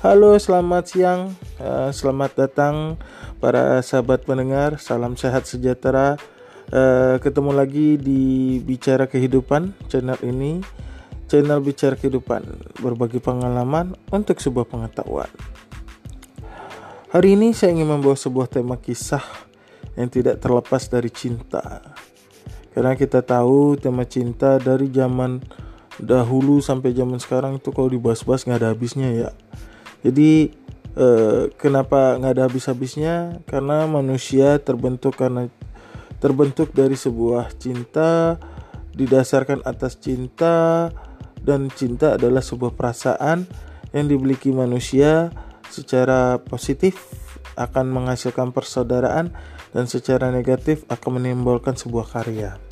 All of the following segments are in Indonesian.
Halo, selamat siang. Uh, selamat datang para sahabat pendengar. Salam sehat sejahtera. Uh, ketemu lagi di Bicara Kehidupan channel ini. Channel Bicara Kehidupan berbagi pengalaman untuk sebuah pengetahuan. Hari ini saya ingin membawa sebuah tema kisah yang tidak terlepas dari cinta. Karena kita tahu tema cinta dari zaman dahulu sampai zaman sekarang itu kalau dibahas-bahas nggak ada habisnya ya jadi eh, kenapa nggak ada habis-habisnya? Karena manusia terbentuk karena terbentuk dari sebuah cinta, didasarkan atas cinta dan cinta adalah sebuah perasaan yang dimiliki manusia secara positif akan menghasilkan persaudaraan dan secara negatif akan menimbulkan sebuah karya.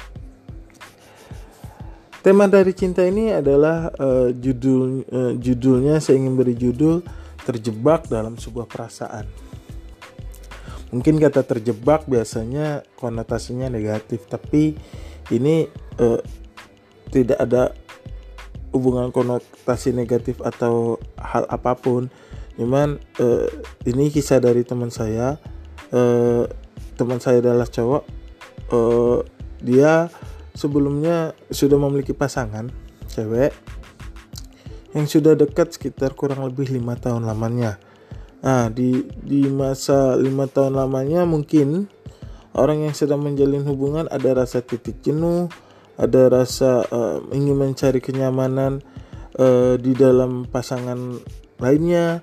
Tema dari cinta ini adalah uh, judul uh, judulnya saya ingin beri judul terjebak dalam sebuah perasaan. Mungkin kata terjebak biasanya konotasinya negatif, tapi ini uh, tidak ada hubungan konotasi negatif atau hal apa pun. Cuman uh, ini kisah dari teman saya. Uh, teman saya adalah cowok. Uh, dia sebelumnya sudah memiliki pasangan cewek yang sudah dekat sekitar kurang lebih lima tahun lamanya. Nah di di masa lima tahun lamanya mungkin orang yang sedang menjalin hubungan ada rasa titik jenuh, ada rasa uh, ingin mencari kenyamanan uh, di dalam pasangan lainnya,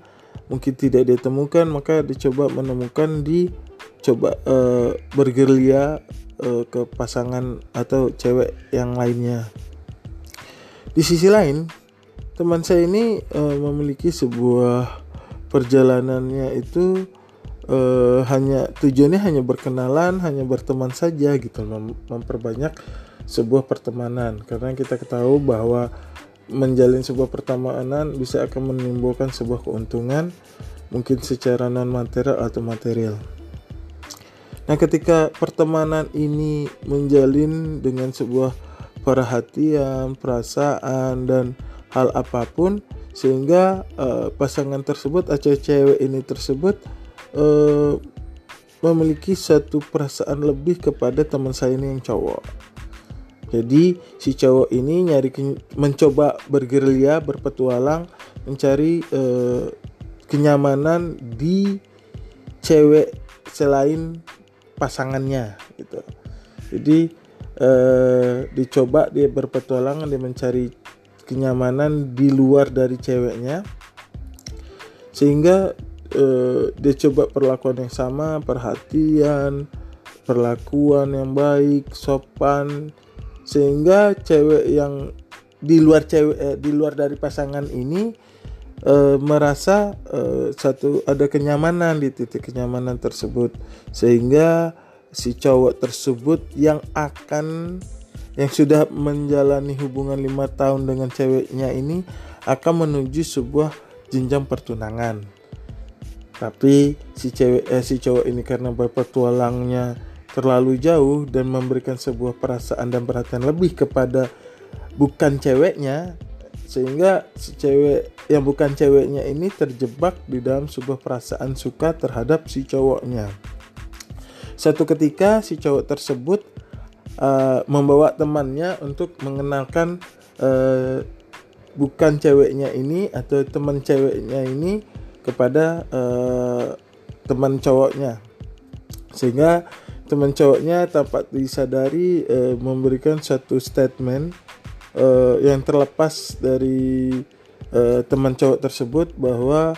mungkin tidak ditemukan maka dicoba menemukan di coba uh, bergerilya uh, ke pasangan atau cewek yang lainnya. Di sisi lain, teman saya ini uh, memiliki sebuah perjalanannya itu uh, hanya tujuannya hanya berkenalan, hanya berteman saja gitu, mem memperbanyak sebuah pertemanan. Karena kita ketahui bahwa menjalin sebuah pertemanan bisa akan menimbulkan sebuah keuntungan mungkin secara non material atau material. Nah, ketika pertemanan ini menjalin dengan sebuah perhatian, perasaan dan hal apa pun sehingga uh, pasangan tersebut atau cewek ini tersebut uh, memiliki satu perasaan lebih kepada teman saya ini yang cowok. Jadi si cowok ini nyari mencoba bergerilya, berpetualang, mencari uh, kenyamanan di cewek selain pasangannya gitu. Jadi eh, dicoba dia berpetualangan dia mencari kenyamanan di luar dari ceweknya. Sehingga eh, dia coba perlakuan yang sama perhatian perlakuan yang baik sopan. Sehingga cewek yang di luar cewek eh, di luar dari pasangan ini e, merasa e, satu ada kenyamanan di titik kenyamanan tersebut. Sehingga si cowok tersebut yang akan yang sudah menjalani hubungan lima tahun dengan ceweknya ini akan menuju sebuah jenjang pertunangan. Tapi si cewek eh, si cowok ini karena berpetualangnya terlalu jauh dan memberikan sebuah perasaan dan perhatian lebih kepada bukan ceweknya sehingga cewek yang bukan ceweknya ini terjebak di dalam sebuah perasaan suka terhadap si cowoknya. Satu ketika si cowok tersebut uh, membawa temannya untuk mengenalkan uh, bukan ceweknya ini atau teman ceweknya ini kepada uh, teman cowoknya, sehingga teman cowoknya tanpa disadari uh, memberikan satu statement uh, yang terlepas dari uh, teman cowok tersebut bahwa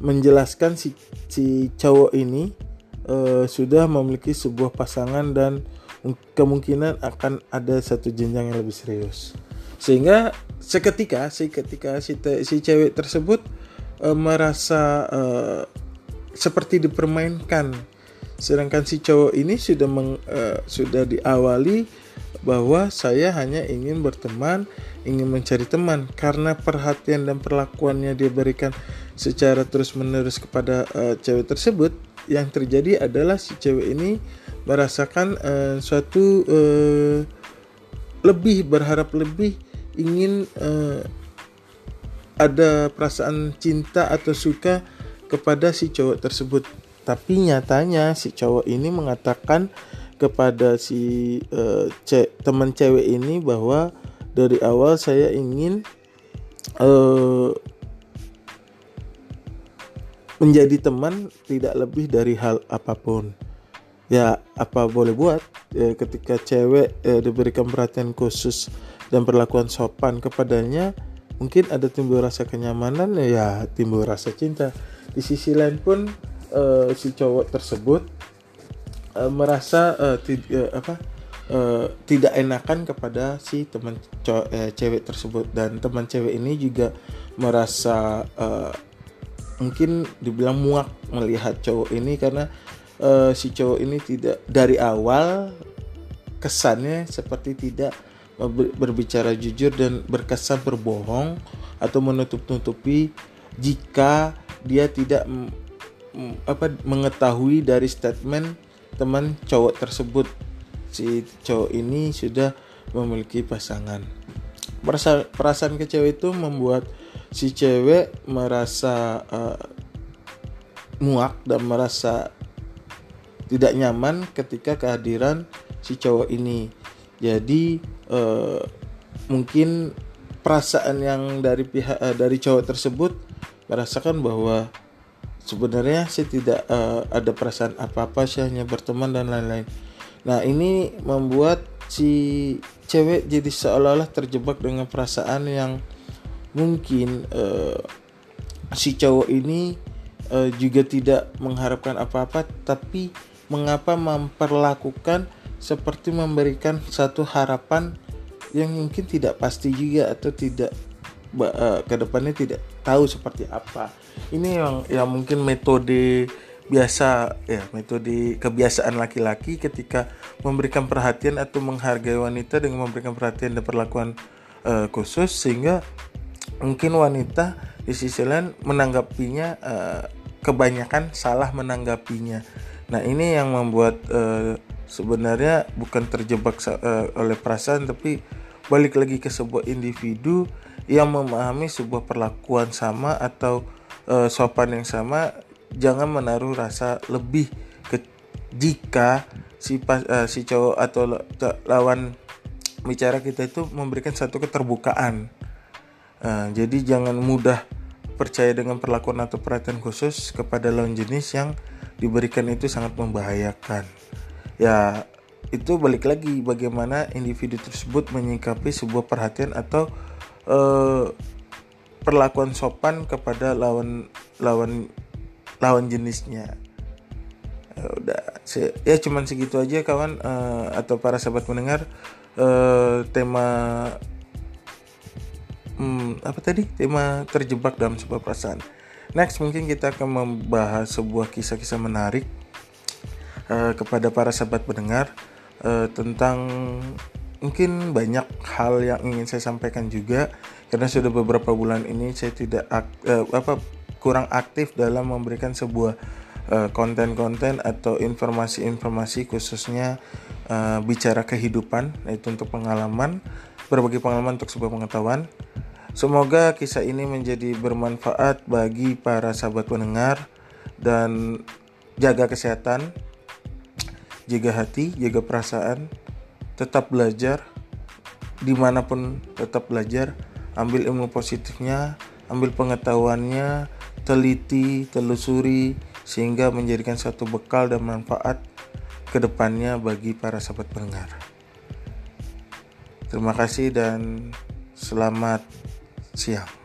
menjelaskan si si cowok ini uh, sudah memiliki sebuah pasangan dan kemungkinan akan ada satu jenjang yang lebih serius. Sehingga seketika si si cewek tersebut uh, merasa uh, seperti dipermainkan. Sedangkan si cowok ini sudah meng, uh, sudah diawali bahwa saya hanya ingin berteman, ingin mencari teman. Karena perhatian dan perlakuannya dia berikan secara terus-menerus kepada uh, cewek tersebut yang terjadi adalah si cewek ini merasakan uh, suatu uh, lebih berharap lebih ingin uh, ada perasaan cinta atau suka kepada si cowok tersebut. Tapi nyatanya si cowok ini mengatakan kepada si uh, ce teman cewek ini bahwa dari awal saya ingin uh, menjadi teman tidak lebih dari hal apa pun. Ya apa boleh buat ya, ketika cewek eh, diberikan perhatian khusus dan perlakuan sopan kepadanya mungkin ada timbul rasa kenyamanan ya timbul rasa cinta. Di sisi lain pun uh, si cowok tersebut uh, merasa uh, uh, apa uh, tidak enakan kepada si teman uh, cewek tersebut. Dan teman cewek ini juga merasa uh, mungkin dibilang muak melihat cowok ini karena uh, si cowok ini tidak dari awal kesannya seperti tidak berbicara jujur dan berkesan berbohong atau menutup-nutupi jika dia tidak apa mengetahui dari statement teman cowok tersebut. Si cowok ini sudah memiliki pasangan. Perasaan, perasaan ke cewek itu membuat si cewek merasa uh, muak dan merasa tidak nyaman ketika kehadiran si cowok ini. Jadi uh, mungkin perasaan yang dari pihak uh, dari cowok tersebut merasakan bahwa sebenarnya sih tidak uh, ada perasaan apa-apa sih hanya berteman dan lain-lain. Nah ini membuat si cewek jadi seolah-olah terjebak dengan perasaan yang mungkin uh, si cowok ini uh, juga tidak mengharapkan apa-apa tapi mengapa memperlakukan seperti memberikan satu harapan yang mungkin tidak pasti juga atau tidak uh, ke depannya tidak tahu seperti apa. Ini yang yang mungkin metode biasa ya metode kebiasaan laki-laki ketika memberikan perhatian atau menghargai wanita dengan memberikan perhatian dan perlakuan uh, khusus sehingga mungkin wanita di sisi lain menanggapinya uh, kebanyakan salah menanggapinya. Nah ini yang membuat uh, sebenarnya bukan terjebak uh, oleh perasaan tapi balik lagi ke sebuah individu yang memahami sebuah perlakuan sama atau uh, sopan yang sama jangan menaruh rasa lebih ke jika si pas, uh, si cowok atau lawan bicara kita itu memberikan satu keterbukaan. Uh, jadi jangan mudah percaya dengan perlakuan atau perhatian khusus kepada lawan jenis yang diberikan itu sangat membahayakan. Ya itu balik lagi bagaimana individu tersebut menyikapi sebuah perhatian atau uh, perlakuan sopan kepada lawan lawan lawan jenisnya. Ya udah ya cuman segitu aja kawan. Uh, atau para sahabat mendengar uh, tema hmm, apa tadi? Tema terjebak dalam sebuah perasaan. Next mungkin kita akan membahas sebuah kisah-kisah menarik uh, kepada para sahabat mendengar uh, tentang mungkin banyak hal yang ingin saya sampaikan juga karena sudah beberapa bulan ini saya tidak uh, apa kurang aktif dalam memberikan sebuah eh, konten-konten uh, atau informasi-informasi khususnya uh, bicara kehidupan yaitu untuk pengalaman berbagi pengalaman untuk sebuah pengetahuan. Semoga kisah ini menjadi bermanfaat bagi para sahabat pendengar dan jaga kesehatan jaga hati jaga perasaan tetap belajar di mana pun tetap belajar ambil ilmu positifnya ambil pengetahuannya teliti telusuri sehingga menjadikan satu bekal dan manfaat ke depannya bagi para sahabat pendengar. Terima kasih dan selamat siang